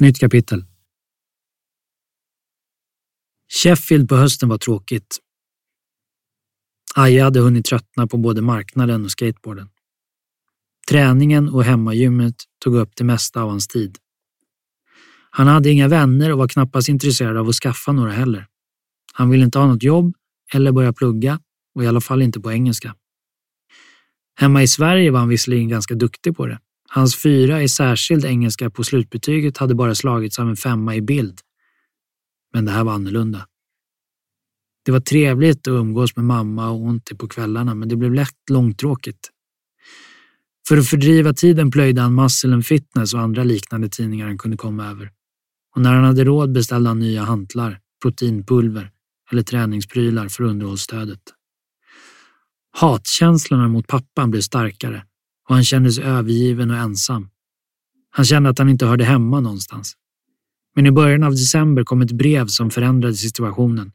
Nytt kapitel. Sheffield på hösten var tråkigt. Aja hade hunnit tröttna på både marknaden och skateboarden. Träningen och hemmagymmet tog upp det mesta av hans tid. Han hade inga vänner och var knappast intresserad av att skaffa några heller. Han ville inte ha något jobb eller börja plugga och i alla fall inte på engelska. Hemma i Sverige var han visserligen ganska duktig på det. Hans fyra i särskild engelska på slutbetyget hade bara slagits av en femma i bild. Men det här var annorlunda. Det var trevligt att umgås med mamma och Onti på kvällarna, men det blev lätt långtråkigt. För att fördriva tiden plöjde han Muscle and Fitness och andra liknande tidningar han kunde komma över. Och när han hade råd beställde han nya hantlar, proteinpulver eller träningsprylar för underhållsstödet. Hatkänslorna mot pappan blev starkare och han kände sig övergiven och ensam. Han kände att han inte hörde hemma någonstans. Men i början av december kom ett brev som förändrade situationen.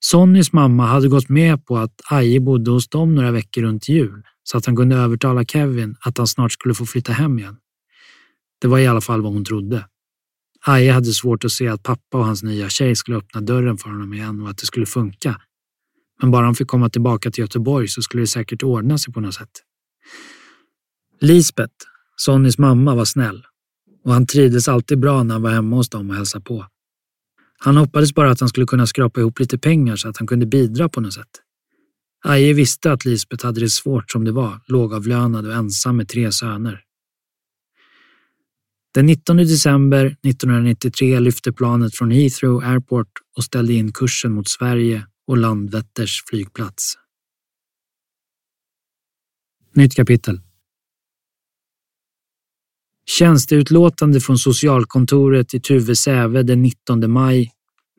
Sonnys mamma hade gått med på att Aje bodde hos dem några veckor runt jul så att han kunde övertala Kevin att han snart skulle få flytta hem igen. Det var i alla fall vad hon trodde. Aje hade svårt att se att pappa och hans nya tjej skulle öppna dörren för honom igen och att det skulle funka. Men bara han fick komma tillbaka till Göteborg så skulle det säkert ordna sig på något sätt. Lisbeth, Sonnys mamma, var snäll och han trivdes alltid bra när han var hemma hos dem och hälsade på. Han hoppades bara att han skulle kunna skrapa ihop lite pengar så att han kunde bidra på något sätt. Aje visste att Lisbeth hade det svårt som det var, lågavlönad och ensam med tre söner. Den 19 december 1993 lyfte planet från Heathrow Airport och ställde in kursen mot Sverige och Landvetters flygplats. Nytt kapitel. Tjänsteutlåtande från socialkontoret i Tuve Säve den 19 maj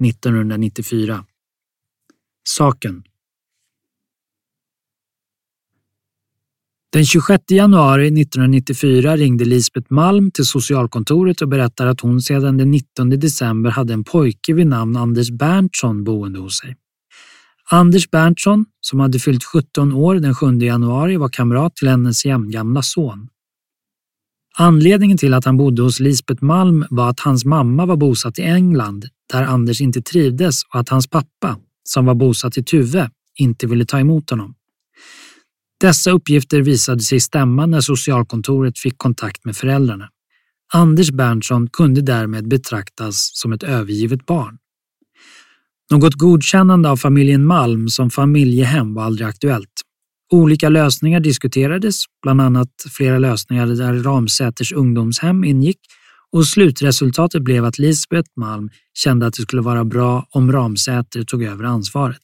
1994. Saken. Den 26 januari 1994 ringde Lisbeth Malm till socialkontoret och berättade att hon sedan den 19 december hade en pojke vid namn Anders Berntsson boende hos sig. Anders Berntsson, som hade fyllt 17 år den 7 januari, var kamrat till hennes jämngamla son. Anledningen till att han bodde hos Lisbeth Malm var att hans mamma var bosatt i England där Anders inte trivdes och att hans pappa, som var bosatt i Tuve, inte ville ta emot honom. Dessa uppgifter visade sig stämma när socialkontoret fick kontakt med föräldrarna. Anders Berntsson kunde därmed betraktas som ett övergivet barn. Något godkännande av familjen Malm som familjehem var aldrig aktuellt. Olika lösningar diskuterades, bland annat flera lösningar där Ramsäters ungdomshem ingick och slutresultatet blev att Lisbeth Malm kände att det skulle vara bra om Ramsäter tog över ansvaret.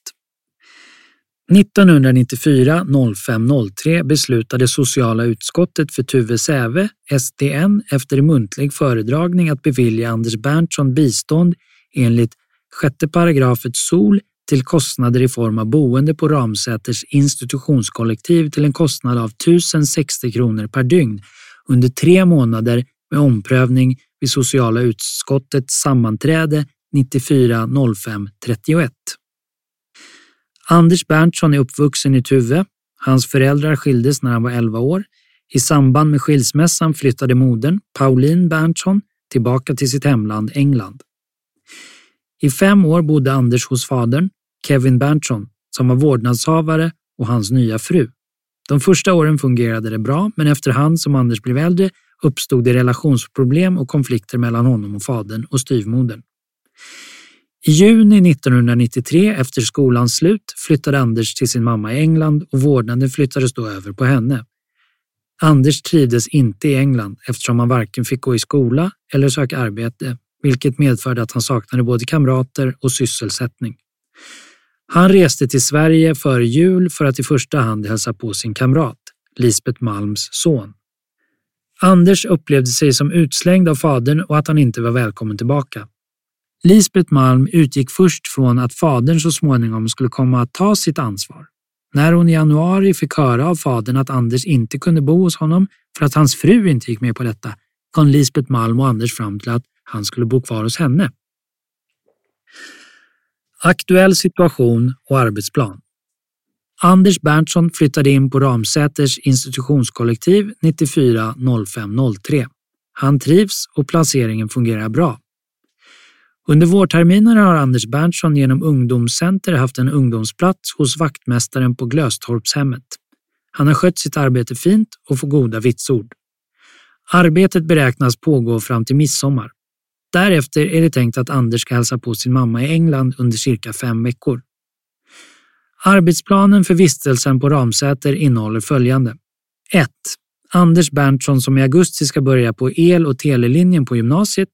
1994 0503 beslutade sociala utskottet för Tuve Säve, SDN, efter muntlig föredragning att bevilja Anders Berntsson bistånd enligt sjätte paragrafet SOL till kostnader i form av boende på Ramsäters institutionskollektiv till en kostnad av 1060 kronor per dygn under tre månader med omprövning vid sociala utskottets sammanträde 94 05 31. Anders Berntsson är uppvuxen i Tuve. Hans föräldrar skildes när han var 11 år. I samband med skilsmässan flyttade modern, Pauline Berntsson, tillbaka till sitt hemland England. I fem år bodde Anders hos fadern, Kevin Berntsson, som var vårdnadshavare och hans nya fru. De första åren fungerade det bra, men efterhand som Anders blev äldre uppstod det relationsproblem och konflikter mellan honom och fadern och styvmodern. I juni 1993, efter skolans slut, flyttade Anders till sin mamma i England och vårdnaden flyttades då över på henne. Anders trivdes inte i England eftersom han varken fick gå i skola eller söka arbete, vilket medförde att han saknade både kamrater och sysselsättning. Han reste till Sverige före jul för att i första hand hälsa på sin kamrat, Lisbeth Malms son. Anders upplevde sig som utslängd av fadern och att han inte var välkommen tillbaka. Lisbeth Malm utgick först från att fadern så småningom skulle komma att ta sitt ansvar. När hon i januari fick höra av fadern att Anders inte kunde bo hos honom för att hans fru inte gick med på detta kom Lisbeth Malm och Anders fram till att han skulle bo kvar hos henne. Aktuell situation och arbetsplan. Anders Berntsson flyttade in på Ramsäters institutionskollektiv 94 05 03. Han trivs och placeringen fungerar bra. Under vårterminen har Anders Berntsson genom Ungdomscenter haft en ungdomsplats hos vaktmästaren på Glöstorpshemmet. Han har skött sitt arbete fint och får goda vitsord. Arbetet beräknas pågå fram till midsommar. Därefter är det tänkt att Anders ska hälsa på sin mamma i England under cirka fem veckor. Arbetsplanen för vistelsen på Ramsäter innehåller följande. 1. Anders Berntsson som i augusti ska börja på el och telelinjen på gymnasiet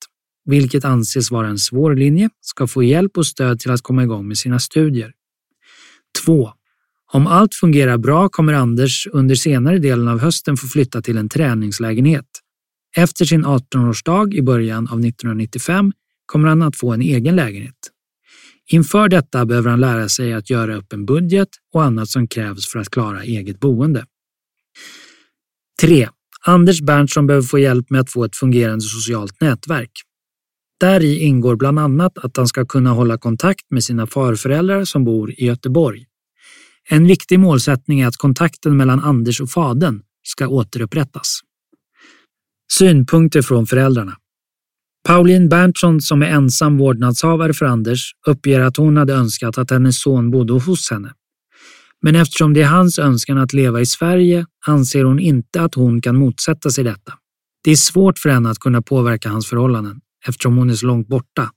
vilket anses vara en svår linje, ska få hjälp och stöd till att komma igång med sina studier. 2. Om allt fungerar bra kommer Anders under senare delen av hösten få flytta till en träningslägenhet. Efter sin 18-årsdag i början av 1995 kommer han att få en egen lägenhet. Inför detta behöver han lära sig att göra upp en budget och annat som krävs för att klara eget boende. 3. Anders Berntsson behöver få hjälp med att få ett fungerande socialt nätverk. Där i ingår bland annat att han ska kunna hålla kontakt med sina farföräldrar som bor i Göteborg. En viktig målsättning är att kontakten mellan Anders och fadern ska återupprättas. Synpunkter från föräldrarna. Pauline Berntsson som är ensam vårdnadshavare för Anders uppger att hon hade önskat att hennes son bodde hos henne. Men eftersom det är hans önskan att leva i Sverige anser hon inte att hon kan motsätta sig detta. Det är svårt för henne att kunna påverka hans förhållanden eftersom hon är så långt borta.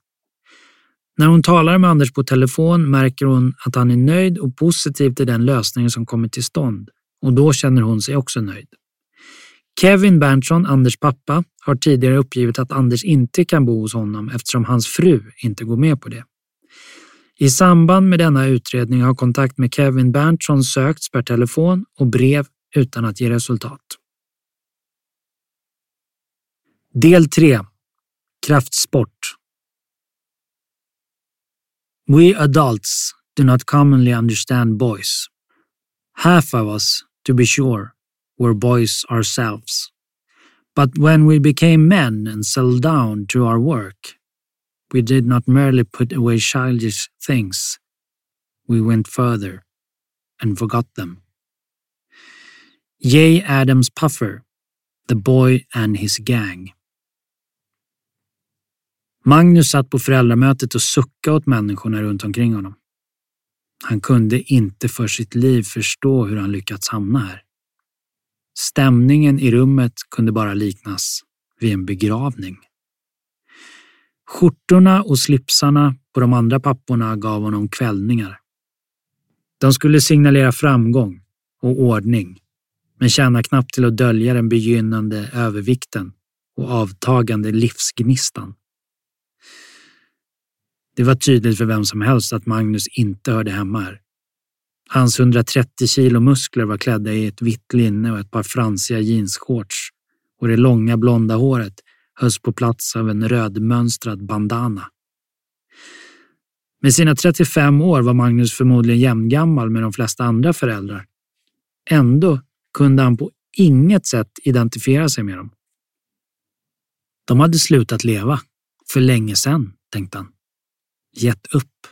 När hon talar med Anders på telefon märker hon att han är nöjd och positiv till den lösning som kommit till stånd och då känner hon sig också nöjd. Kevin Berntsson, Anders pappa, har tidigare uppgivit att Anders inte kan bo hos honom eftersom hans fru inte går med på det. I samband med denna utredning har kontakt med Kevin Berntsson sökts per telefon och brev utan att ge resultat. Del 3 Kraftsport We adults do not commonly understand boys. Half of us, to be sure, were boys ourselves. But when we became men and settled down to our work, we did not merely put away childish things, we went further and forgot them. J. Adams Puffer, The Boy and His Gang. Magnus satt på föräldramötet och suckade åt människorna runt omkring honom. Han kunde inte för sitt liv förstå hur han lyckats hamna här. Stämningen i rummet kunde bara liknas vid en begravning. Skjortorna och slipsarna på de andra papporna gav honom kvällningar. De skulle signalera framgång och ordning, men tjäna knappt till att dölja den begynnande övervikten och avtagande livsgnistan. Det var tydligt för vem som helst att Magnus inte hörde hemma här. Hans 130 kilo muskler var klädda i ett vitt linne och ett par fransiga jeansshorts och det långa blonda håret hölls på plats av en rödmönstrad bandana. Med sina 35 år var Magnus förmodligen jämngammal med de flesta andra föräldrar. Ändå kunde han på inget sätt identifiera sig med dem. De hade slutat leva, för länge sedan, tänkte han gett upp.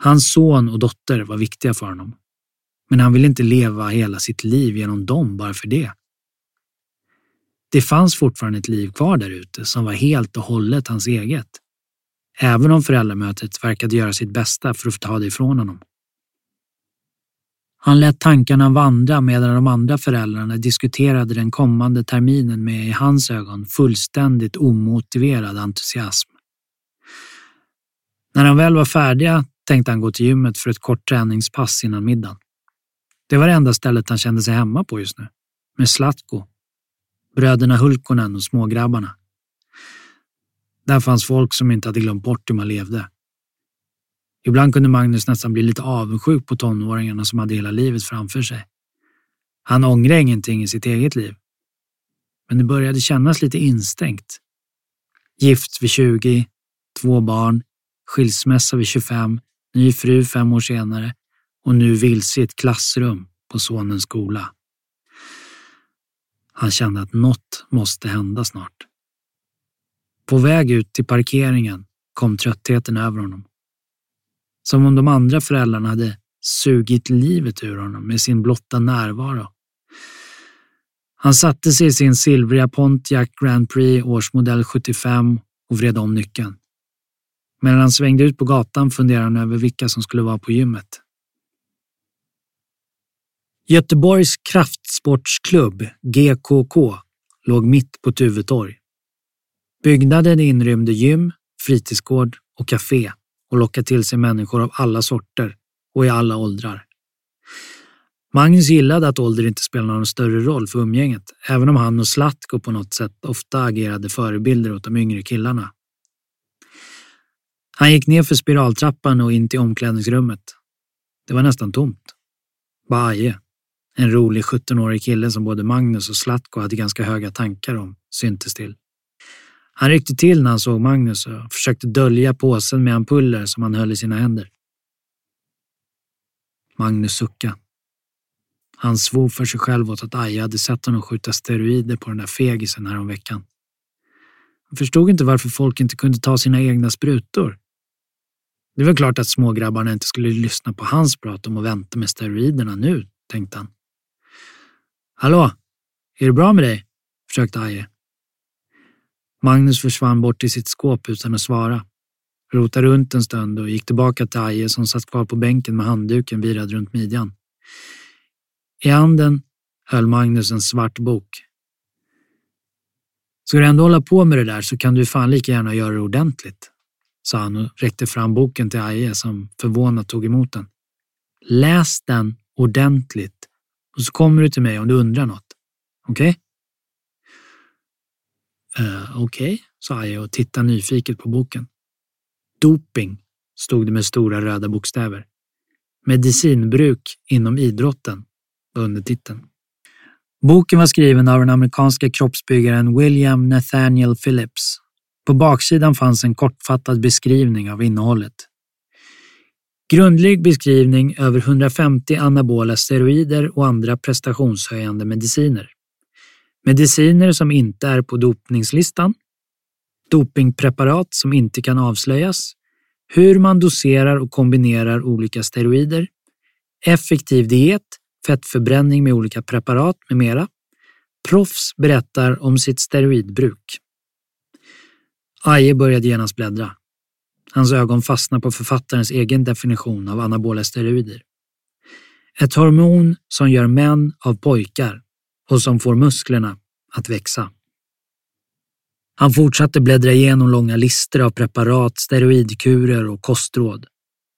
Hans son och dotter var viktiga för honom. Men han ville inte leva hela sitt liv genom dem bara för det. Det fanns fortfarande ett liv kvar där ute som var helt och hållet hans eget. Även om föräldramötet verkade göra sitt bästa för att ta det ifrån honom. Han lät tankarna vandra medan de andra föräldrarna diskuterade den kommande terminen med i hans ögon fullständigt omotiverad entusiasm. När han väl var färdiga tänkte han gå till gymmet för ett kort träningspass innan middagen. Det var det enda stället han kände sig hemma på just nu, med Slatko, bröderna Hulkonen och smågrabbarna. Där fanns folk som inte hade glömt bort hur man levde. Ibland kunde Magnus nästan bli lite avundsjuk på tonåringarna som hade hela livet framför sig. Han ångrade ingenting i sitt eget liv. Men det började kännas lite instängt. Gift vid 20, två barn, skilsmässa vid 25, ny fru fem år senare och nu vilse i ett klassrum på sonens skola. Han kände att något måste hända snart. På väg ut till parkeringen kom tröttheten över honom. Som om de andra föräldrarna hade sugit livet ur honom med sin blotta närvaro. Han satte sig i sin silvriga Pontiac Grand Prix årsmodell 75 och vred om nyckeln. Medan han svängde ut på gatan funderade han över vilka som skulle vara på gymmet. Göteborgs kraftsportsklubb, GKK, låg mitt på Tuvetorg. Byggnaden inrymde gym, fritidsgård och café och lockade till sig människor av alla sorter och i alla åldrar. Magnus gillade att ålder inte spelade någon större roll för umgänget, även om han och Slatko på något sätt ofta agerade förebilder åt de yngre killarna. Han gick ner för spiraltrappan och in till omklädningsrummet. Det var nästan tomt. Bara Aje, en rolig 17-årig kille som både Magnus och Slatko hade ganska höga tankar om, syntes till. Han ryckte till när han såg Magnus och försökte dölja påsen med ampuller som han höll i sina händer. Magnus suckade. Han svor för sig själv åt att Aja hade sett honom skjuta steroider på den där fegisen häromveckan. Han förstod inte varför folk inte kunde ta sina egna sprutor. Det var klart att smågrabbarna inte skulle lyssna på hans prat om att vänta med steroiderna nu, tänkte han. Hallå, är det bra med dig? försökte Aje. Magnus försvann bort till sitt skåp utan att svara. Rotade runt en stund och gick tillbaka till Aje som satt kvar på bänken med handduken virad runt midjan. I handen höll Magnus en svart bok. Ska du ändå hålla på med det där så kan du fan lika gärna göra det ordentligt, sa han och räckte fram boken till Aje som förvånat tog emot den. Läs den ordentligt och så kommer du till mig om du undrar något. Okej? Okay? Uh, Okej, okay, sa Aje och tittade nyfiket på boken. Doping, stod det med stora röda bokstäver. Medicinbruk inom idrotten var undertiteln. Boken var skriven av den amerikanska kroppsbyggaren William Nathaniel Phillips. På baksidan fanns en kortfattad beskrivning av innehållet. Grundlig beskrivning över 150 anabola steroider och andra prestationshöjande mediciner. Mediciner som inte är på dopningslistan, dopingpreparat som inte kan avslöjas, hur man doserar och kombinerar olika steroider, effektiv diet, fettförbränning med olika preparat med mera. Proffs berättar om sitt steroidbruk. Aje började genast bläddra. Hans ögon fastnade på författarens egen definition av anabola steroider. Ett hormon som gör män av pojkar och som får musklerna att växa. Han fortsatte bläddra igenom långa listor av preparat, steroidkurer och kostråd.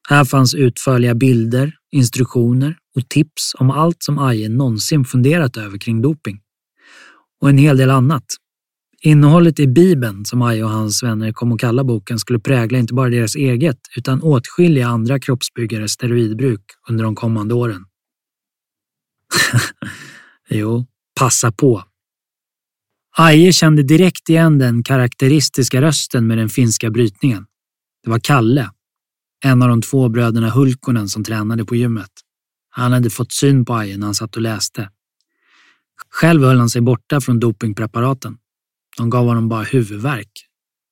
Här fanns utförliga bilder, instruktioner och tips om allt som Aje någonsin funderat över kring doping. Och en hel del annat. Innehållet i Bibeln, som Aje och hans vänner kom att kalla boken, skulle prägla inte bara deras eget utan åtskilliga andra kroppsbyggares steroidbruk under de kommande åren. jo, passa på. Aje kände direkt igen den karaktäristiska rösten med den finska brytningen. Det var Kalle, en av de två bröderna Hulkonen som tränade på gymmet. Han hade fått syn på Aje när han satt och läste. Själv höll han sig borta från dopingpreparaten. De gav honom bara huvudvärk.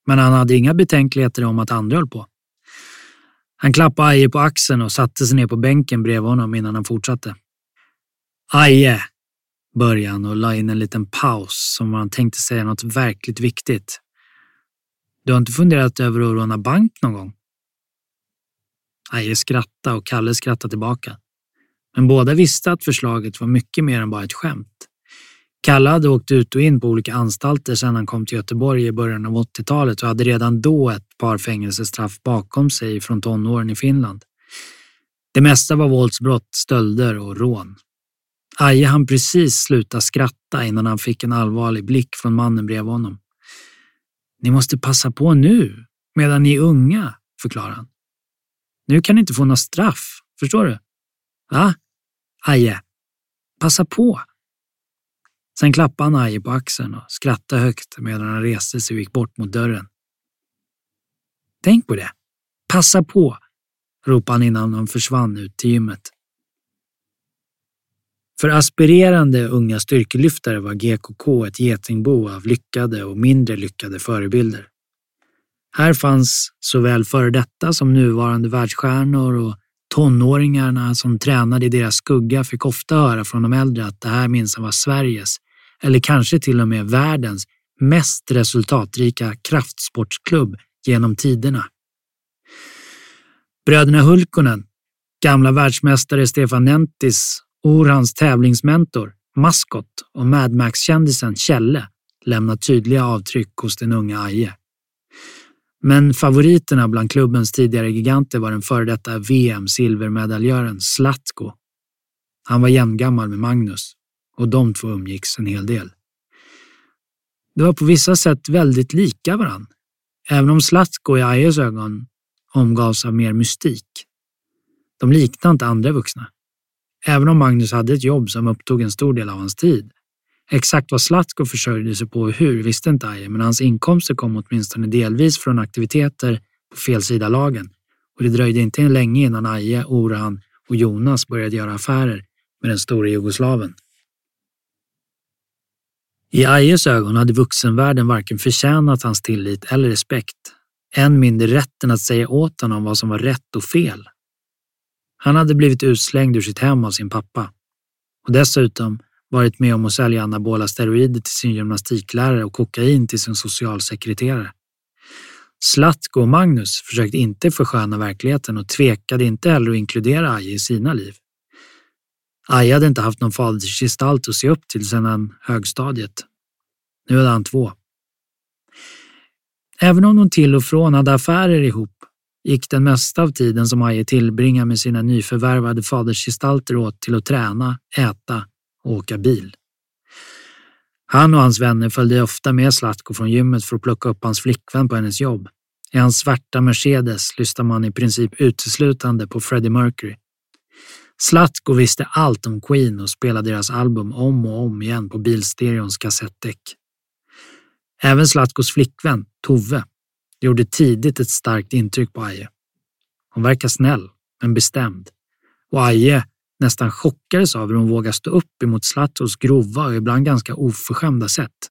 Men han hade inga betänkligheter om att andra höll på. Han klappade Aje på axeln och satte sig ner på bänken bredvid honom innan han fortsatte. Aje, började han och la in en liten paus som om han tänkte säga något verkligt viktigt. Du har inte funderat över att råna bank någon gång? Aje skrattade och Kalle skrattade tillbaka. Men båda visste att förslaget var mycket mer än bara ett skämt. Kalle hade åkt ut och in på olika anstalter sedan han kom till Göteborg i början av 80-talet och hade redan då ett par fängelsestraff bakom sig från tonåren i Finland. Det mesta var våldsbrott, stölder och rån. Aje hann precis sluta skratta innan han fick en allvarlig blick från mannen bredvid honom. Ni måste passa på nu, medan ni är unga, förklarade han. Nu kan ni inte få något straff, förstår du? Va? Aje, passa på. Sen klappade han Aje på axeln och skrattade högt medan han reste sig och gick bort mot dörren. Tänk på det. Passa på, ropade han innan han försvann ut till gymmet. För aspirerande unga styrkelyftare var GKK ett getingbo av lyckade och mindre lyckade förebilder. Här fanns såväl före detta som nuvarande världsstjärnor och tonåringarna som tränade i deras skugga fick ofta höra från de äldre att det här minsann var Sveriges, eller kanske till och med världens, mest resultatrika kraftsportsklubb genom tiderna. Bröderna Hulkonen, gamla världsmästare Stefan Nentis Orhans tävlingsmentor, maskot och Mad Max-kändisen Kjelle lämnar tydliga avtryck hos den unga Aje. Men favoriterna bland klubbens tidigare giganter var den före detta VM-silvermedaljören Zlatko. Han var jämngammal med Magnus och de två umgicks en hel del. De var på vissa sätt väldigt lika varann, även om Zlatko i Ajes ögon omgavs av mer mystik. De liknade inte andra vuxna. Även om Magnus hade ett jobb som upptog en stor del av hans tid. Exakt vad Slatko försörjde sig på och hur visste inte Aje, men hans inkomster kom åtminstone delvis från aktiviteter på fel sida lagen och det dröjde inte länge innan Aje, Orhan och Jonas började göra affärer med den stora jugoslaven. I Ajes ögon hade vuxenvärlden varken förtjänat hans tillit eller respekt, än mindre rätten att säga åt honom vad som var rätt och fel. Han hade blivit utslängd ur sitt hem av sin pappa och dessutom varit med om att sälja anabola steroider till sin gymnastiklärare och kokain till sin socialsekreterare. Slatko och Magnus försökte inte försköna verkligheten och tvekade inte heller att inkludera Aje i sina liv. Aje hade inte haft någon fadersgestalt att se upp till sedan högstadiet. Nu hade han två. Även om de till och från hade affärer ihop gick den mesta av tiden som Aje tillbringade med sina nyförvärvade fadersgestalter åt till att träna, äta och åka bil. Han och hans vänner följde ofta med Zlatko från gymmet för att plocka upp hans flickvän på hennes jobb. I hans svarta Mercedes lyssnade man i princip uteslutande på Freddie Mercury. Zlatko visste allt om Queen och spelade deras album om och om igen på bilstereons kassettdäck. Även Zlatkos flickvän, Tove, gjorde tidigt ett starkt intryck på Aje. Hon verkar snäll, men bestämd. Och Aje nästan chockades av hur hon vågade stå upp emot Slatkos grova och ibland ganska oförskämda sätt.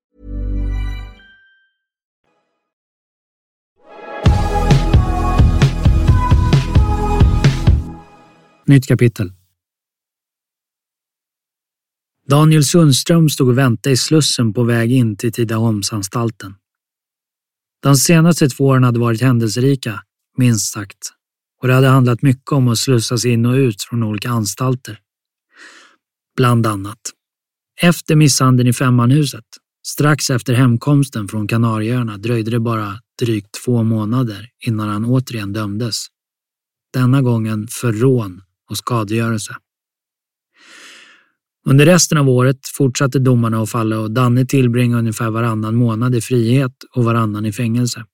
Nytt kapitel. Daniel Sundström stod och väntade i slussen på väg in till Tidaholmsanstalten. De senaste två åren hade varit händelserika, minst sagt, och det hade handlat mycket om att slussas in och ut från olika anstalter. Bland annat. Efter misshandeln i Femmanhuset, strax efter hemkomsten från Kanarieöarna dröjde det bara drygt två månader innan han återigen dömdes. Denna gången för rån och skadegörelse. Under resten av året fortsatte domarna att falla och Danne tillbringade ungefär varannan månad i frihet och varannan i fängelse.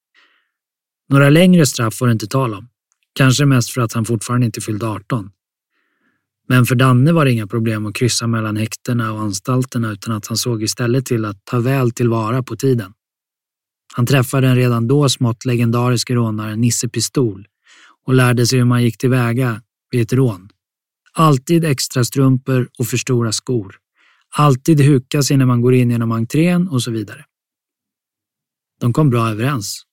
Några längre straff var det inte tal om. Kanske mest för att han fortfarande inte fyllt 18. Men för Danne var det inga problem att kryssa mellan häktena och anstalterna utan att han såg istället till att ta väl tillvara på tiden. Han träffade den redan då smått legendariske rånaren Nisse Pistol och lärde sig hur man gick tillväga vid ett rån. Alltid extra strumpor och för stora skor. Alltid huka sig när man går in genom entrén och så vidare. De kom bra överens.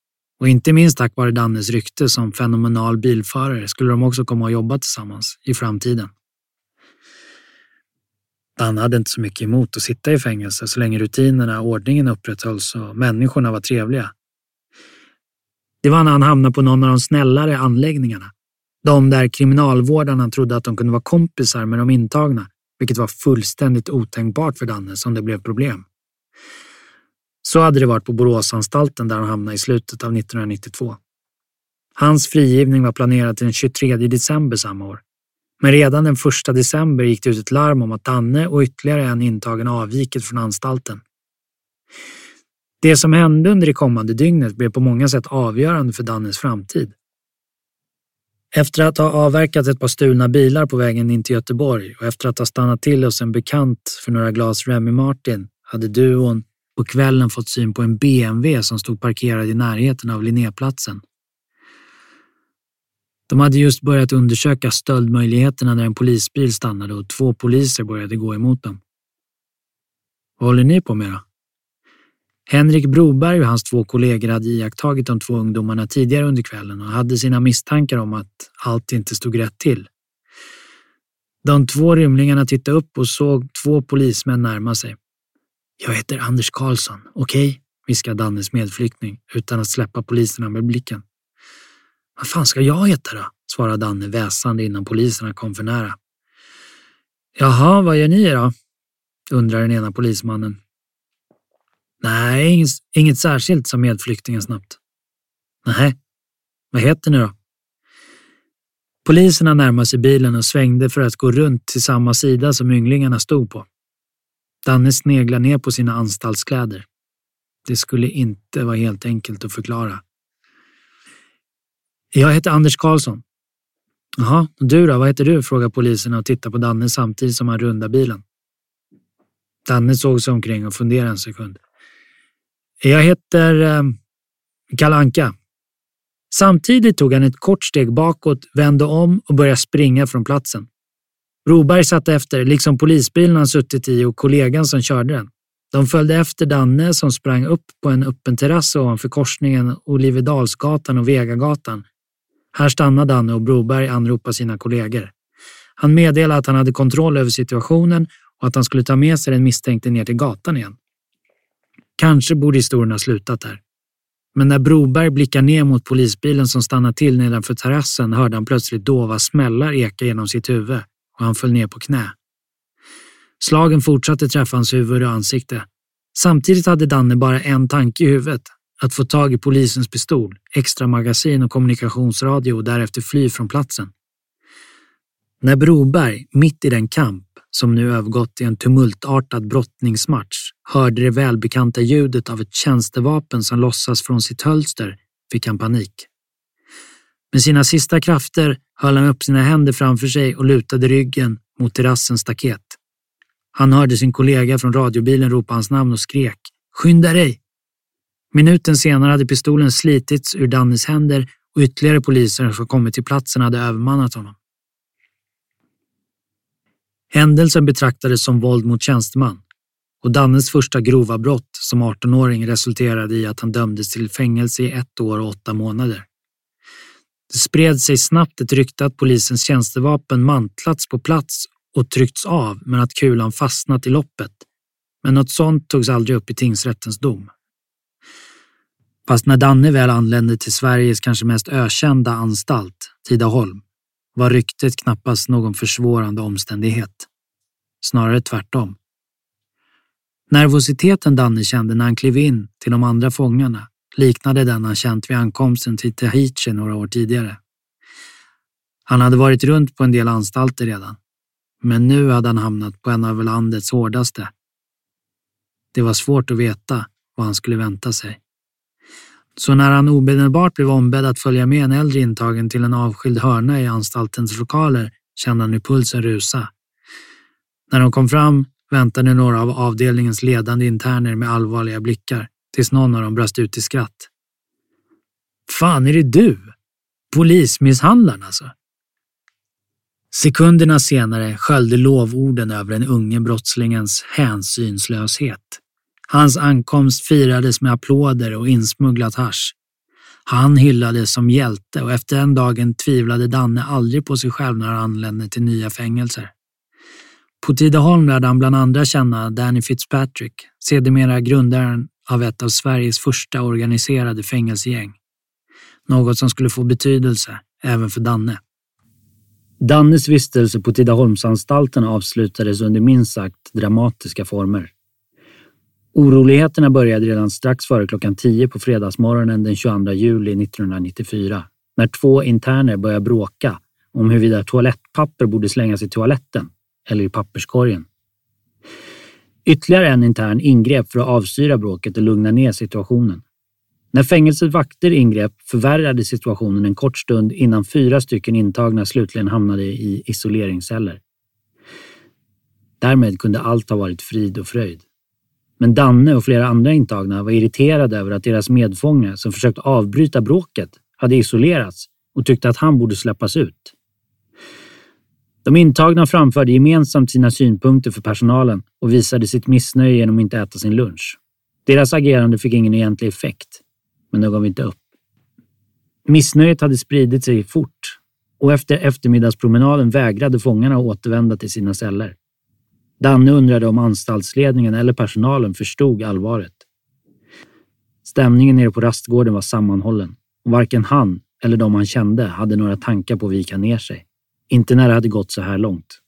Och inte minst tack vare Dannes rykte som fenomenal bilförare skulle de också komma att jobba tillsammans i framtiden. Danne hade inte så mycket emot att sitta i fängelse så länge rutinerna och ordningen upprätthölls och människorna var trevliga. Det var när han hamnade på någon av de snällare anläggningarna. De där kriminalvårdarna trodde att de kunde vara kompisar med de intagna, vilket var fullständigt otänkbart för Danne som det blev problem. Så hade det varit på Boråsanstalten där han hamnade i slutet av 1992. Hans frigivning var planerad till den 23 december samma år. Men redan den 1 december gick det ut ett larm om att Danne och ytterligare en intagen avvikit från anstalten. Det som hände under det kommande dygnet blev på många sätt avgörande för Dannes framtid. Efter att ha avverkat ett par stulna bilar på vägen in till Göteborg och efter att ha stannat till hos en bekant för några glas Remy Martin hade duon på kvällen fått syn på en BMW som stod parkerad i närheten av Linnéplatsen. De hade just börjat undersöka stöldmöjligheterna när en polisbil stannade och två poliser började gå emot dem. Vad håller ni på med då? Henrik Broberg och hans två kollegor hade iakttagit de två ungdomarna tidigare under kvällen och hade sina misstankar om att allt inte stod rätt till. De två rymlingarna tittade upp och såg två polismän närma sig. Jag heter Anders Karlsson, okej? Okay? viskade Dannes medflykting utan att släppa poliserna med blicken. Vad fan ska jag heta då? svarade Danne väsande innan poliserna kom för nära. Jaha, vad gör ni då? undrar den ena polismannen. Nej, inget, inget särskilt, sa medflyktingen snabbt. Nej, vad heter ni då? Poliserna närmade sig bilen och svängde för att gå runt till samma sida som ynglingarna stod på. Danne sneglade ner på sina anstaltskläder. Det skulle inte vara helt enkelt att förklara. Jag heter Anders Karlsson. Jaha, du då? Vad heter du? frågar polisen och tittar på Danne samtidigt som han rundar bilen. Danne såg sig omkring och funderade en sekund. Jag heter eh, Kalanka. Samtidigt tog han ett kort steg bakåt, vände om och började springa från platsen. Broberg satt efter, liksom polisbilen han suttit i och kollegan som körde den. De följde efter Danne som sprang upp på en öppen terrass ovanför korsningen Olivedalsgatan och Vegagatan. Här stannade Danne och Broberg anropade sina kollegor. Han meddelade att han hade kontroll över situationen och att han skulle ta med sig den misstänkte ner till gatan igen. Kanske borde historien ha slutat där. Men när Broberg blickar ner mot polisbilen som stannar till nedanför terrassen hörde han plötsligt dova smällar eka genom sitt huvud och han föll ner på knä. Slagen fortsatte träffa hans huvud och ansikte. Samtidigt hade Danne bara en tanke i huvudet. Att få tag i polisens pistol, extra magasin och kommunikationsradio och därefter fly från platsen. När Broberg, mitt i den kamp som nu övergått i en tumultartad brottningsmatch, hörde det välbekanta ljudet av ett tjänstevapen som lossas från sitt hölster fick han panik. Med sina sista krafter höll han upp sina händer framför sig och lutade ryggen mot terrassens staket. Han hörde sin kollega från radiobilen ropa hans namn och skrek “Skynda dig!” Minuten senare hade pistolen slitits ur Dannys händer och ytterligare poliser som kommit till platsen hade övermannat honom. Händelsen betraktades som våld mot tjänsteman och Dannes första grova brott som 18-åring resulterade i att han dömdes till fängelse i ett år och åtta månader. Det spred sig snabbt ett rykte att polisens tjänstevapen mantlats på plats och tryckts av men att kulan fastnat i loppet. Men något sånt togs aldrig upp i tingsrättens dom. Fast när Danne väl anlände till Sveriges kanske mest ökända anstalt, Tidaholm, var ryktet knappast någon försvårande omständighet. Snarare tvärtom. Nervositeten Danne kände när han klev in till de andra fångarna liknade den han känt vid ankomsten till Tahiti några år tidigare. Han hade varit runt på en del anstalter redan, men nu hade han hamnat på en av landets hårdaste. Det var svårt att veta vad han skulle vänta sig. Så när han omedelbart blev ombedd att följa med en äldre intagen till en avskild hörna i anstaltens lokaler kände han hur pulsen rusa. När de kom fram väntade några av avdelningens ledande interner med allvarliga blickar tills någon av dem bröst ut i skratt. Fan, är det du? Polismisshandlaren alltså? Sekunderna senare sköljde lovorden över den unge brottslingens hänsynslöshet. Hans ankomst firades med applåder och insmugglat hasch. Han hyllades som hjälte och efter den dagen tvivlade Danne aldrig på sig själv när han anlände till nya fängelser. På Tidaholm lärde han bland andra känna Danny Fitzpatrick, sedermera grundaren av ett av Sveriges första organiserade fängelsegäng. Något som skulle få betydelse även för Danne. Dannes vistelse på Tidaholmsanstalten avslutades under minst sagt dramatiska former. Oroligheterna började redan strax före klockan 10 på fredagsmorgonen den 22 juli 1994 när två interner började bråka om huruvida toalettpapper borde slängas i toaletten eller i papperskorgen. Ytterligare en intern ingrep för att avstyra bråket och lugna ner situationen. När fängelsets vakter ingrep förvärrade situationen en kort stund innan fyra stycken intagna slutligen hamnade i isoleringsceller. Därmed kunde allt ha varit frid och fröjd. Men Danne och flera andra intagna var irriterade över att deras medfånge som försökt avbryta bråket hade isolerats och tyckte att han borde släppas ut. De intagna framförde gemensamt sina synpunkter för personalen och visade sitt missnöje genom att inte äta sin lunch. Deras agerande fick ingen egentlig effekt, men de gav inte upp. Missnöjet hade spridit sig fort och efter eftermiddagspromenaden vägrade fångarna att återvända till sina celler. Danne undrade om anstaltsledningen eller personalen förstod allvaret. Stämningen nere på rastgården var sammanhållen och varken han eller de han kände hade några tankar på att vika ner sig. Inte när det hade gått så här långt.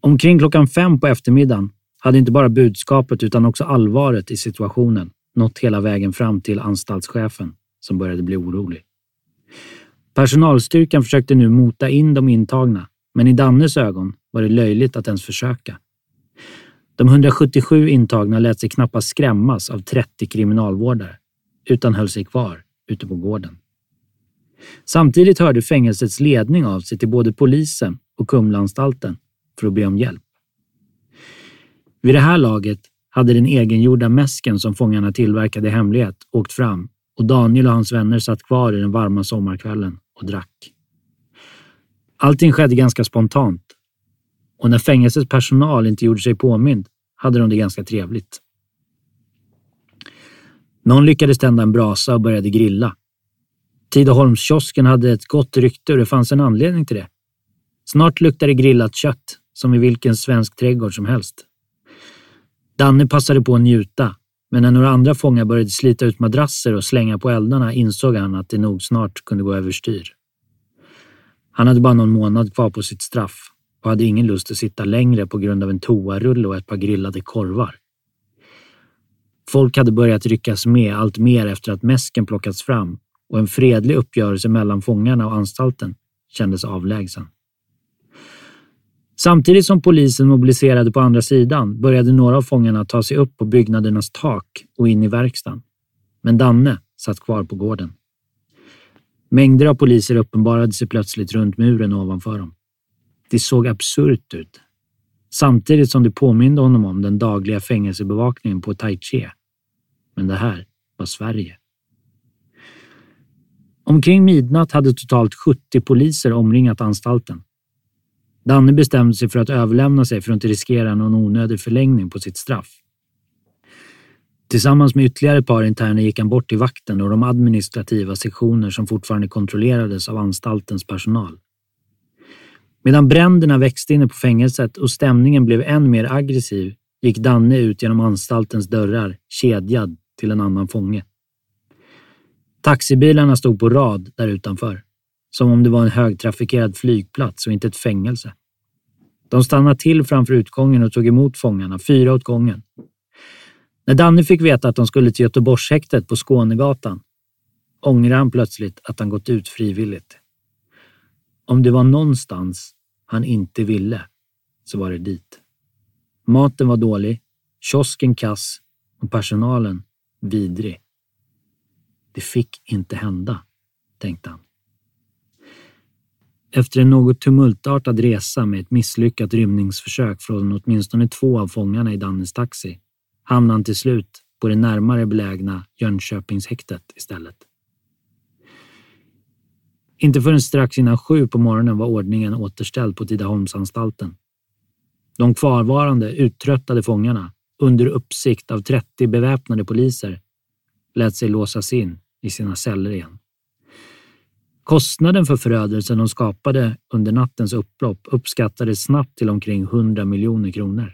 Omkring klockan fem på eftermiddagen hade inte bara budskapet utan också allvaret i situationen nått hela vägen fram till anstaltschefen som började bli orolig. Personalstyrkan försökte nu mota in de intagna, men i Dannes ögon var det löjligt att ens försöka. De 177 intagna lät sig knappast skrämmas av 30 kriminalvårdare, utan höll sig kvar ute på gården. Samtidigt hörde fängelsets ledning av sig till både polisen och Kumlaanstalten för att be om hjälp. Vid det här laget hade den egengjorda mäsken som fångarna tillverkade i hemlighet åkt fram och Daniel och hans vänner satt kvar i den varma sommarkvällen och drack. Allting skedde ganska spontant och när fängelsets personal inte gjorde sig påmind hade de det ganska trevligt. Någon lyckades tända en brasa och började grilla. Tidaholmskiosken hade ett gott rykte och det fanns en anledning till det. Snart luktade det grillat kött, som i vilken svensk trädgård som helst. Danne passade på att njuta, men när några andra fångar började slita ut madrasser och slänga på eldarna insåg han att det nog snart kunde gå överstyr. Han hade bara någon månad kvar på sitt straff och hade ingen lust att sitta längre på grund av en toarulle och ett par grillade korvar. Folk hade börjat ryckas med allt mer efter att mäsken plockats fram och en fredlig uppgörelse mellan fångarna och anstalten kändes avlägsen. Samtidigt som polisen mobiliserade på andra sidan började några av fångarna ta sig upp på byggnadernas tak och in i verkstaden. Men Danne satt kvar på gården. Mängder av poliser uppenbarade sig plötsligt runt muren ovanför dem. Det såg absurt ut. Samtidigt som det påminde honom om den dagliga fängelsebevakningen på Taiche. Men det här var Sverige. Omkring midnatt hade totalt 70 poliser omringat anstalten. Danne bestämde sig för att överlämna sig för att inte riskera någon onödig förlängning på sitt straff. Tillsammans med ytterligare ett par interner gick han bort till vakten och de administrativa sektioner som fortfarande kontrollerades av anstaltens personal. Medan bränderna växte inne på fängelset och stämningen blev än mer aggressiv gick Danne ut genom anstaltens dörrar, kedjad till en annan fånge. Taxibilarna stod på rad där utanför, som om det var en högtrafikerad flygplats och inte ett fängelse. De stannade till framför utgången och tog emot fångarna, fyra åt gången. När Danne fick veta att de skulle till Göteborgshäktet på Skånegatan ångrade han plötsligt att han gått ut frivilligt. Om det var någonstans han inte ville, så var det dit. Maten var dålig, kiosken kass och personalen vidrig. Det fick inte hända, tänkte han. Efter en något tumultartad resa med ett misslyckat rymningsförsök från åtminstone två av fångarna i Dannes taxi hamnade han till slut på det närmare belägna Jönköpingshäktet istället. Inte förrän strax innan sju på morgonen var ordningen återställd på Tidaholmsanstalten. De kvarvarande uttröttade fångarna, under uppsikt av 30 beväpnade poliser, lät sig låsas in i sina celler igen. Kostnaden för förödelsen de skapade under nattens upplopp uppskattades snabbt till omkring 100 miljoner kronor.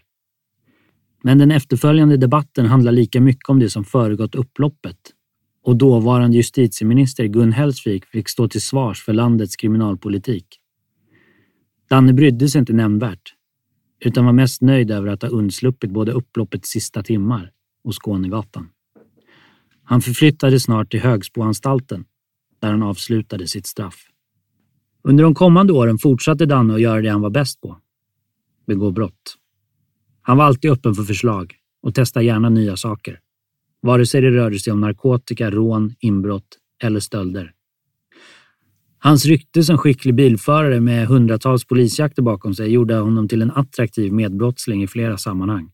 Men den efterföljande debatten handlar lika mycket om det som föregått upploppet och dåvarande justitieminister Gun Hellsvik fick stå till svars för landets kriminalpolitik. Danne brydde sig inte nämnvärt, utan var mest nöjd över att ha undsluppit både upploppets sista timmar och Skånegatan. Han förflyttades snart till Högsboanstalten där han avslutade sitt straff. Under de kommande åren fortsatte Danne att göra det han var bäst på. Begå brott. Han var alltid öppen för förslag och testade gärna nya saker. Vare sig det rörde sig om narkotika, rån, inbrott eller stölder. Hans rykte som skicklig bilförare med hundratals polisjakter bakom sig gjorde honom till en attraktiv medbrottsling i flera sammanhang.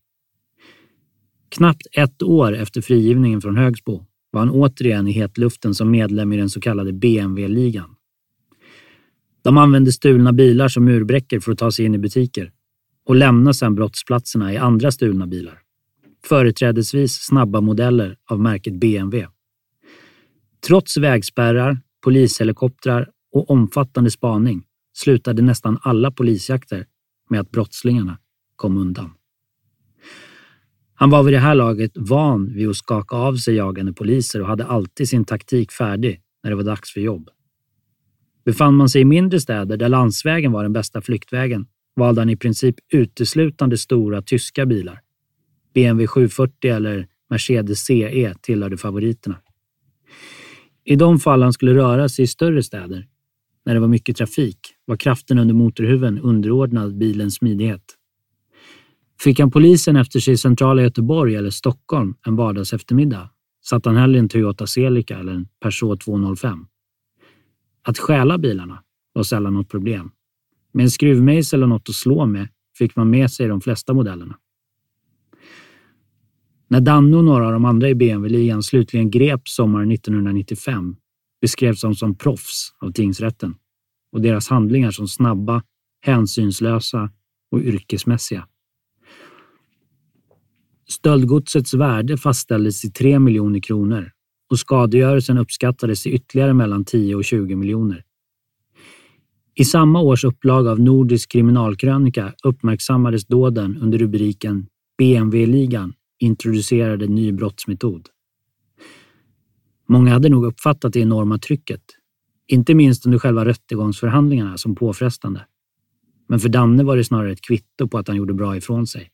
Knappt ett år efter frigivningen från Högsbo var han återigen i hetluften som medlem i den så kallade BMW-ligan. De använde stulna bilar som murbräckor för att ta sig in i butiker och lämnar sedan brottsplatserna i andra stulna bilar. Företrädesvis snabba modeller av märket BMW. Trots vägspärrar, polishelikoptrar och omfattande spaning slutade nästan alla polisjakter med att brottslingarna kom undan. Han var vid det här laget van vid att skaka av sig jagande poliser och hade alltid sin taktik färdig när det var dags för jobb. Befann man sig i mindre städer där landsvägen var den bästa flyktvägen valde han i princip uteslutande stora tyska bilar. BMW 740 eller Mercedes CE tillhörde favoriterna. I de fall han skulle röra sig i större städer, när det var mycket trafik, var kraften under motorhuven underordnad bilens smidighet. Fick han polisen efter sig i centrala Göteborg eller Stockholm en vardags eftermiddag satt han hellre i en Toyota Celica eller en Peugeot 205. Att stjäla bilarna var sällan något problem. Med en skruvmejsel och något att slå med fick man med sig de flesta modellerna. När Danne och några av de andra i BMW-ligan slutligen greps sommaren 1995 beskrevs de som proffs av tingsrätten och deras handlingar som snabba, hänsynslösa och yrkesmässiga. Stöldgodsets värde fastställdes till 3 miljoner kronor och skadegörelsen uppskattades till ytterligare mellan 10 och 20 miljoner. I samma års upplaga av Nordisk kriminalkrönika uppmärksammades dåden under rubriken BMW-ligan introducerade ny brottsmetod. Många hade nog uppfattat det enorma trycket, inte minst under själva rättegångsförhandlingarna, som påfrestande. Men för Danne var det snarare ett kvitto på att han gjorde bra ifrån sig.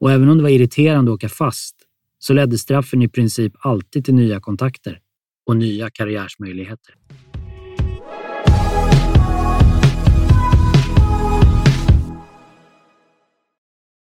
Och även om det var irriterande att åka fast så ledde straffen i princip alltid till nya kontakter och nya karriärsmöjligheter.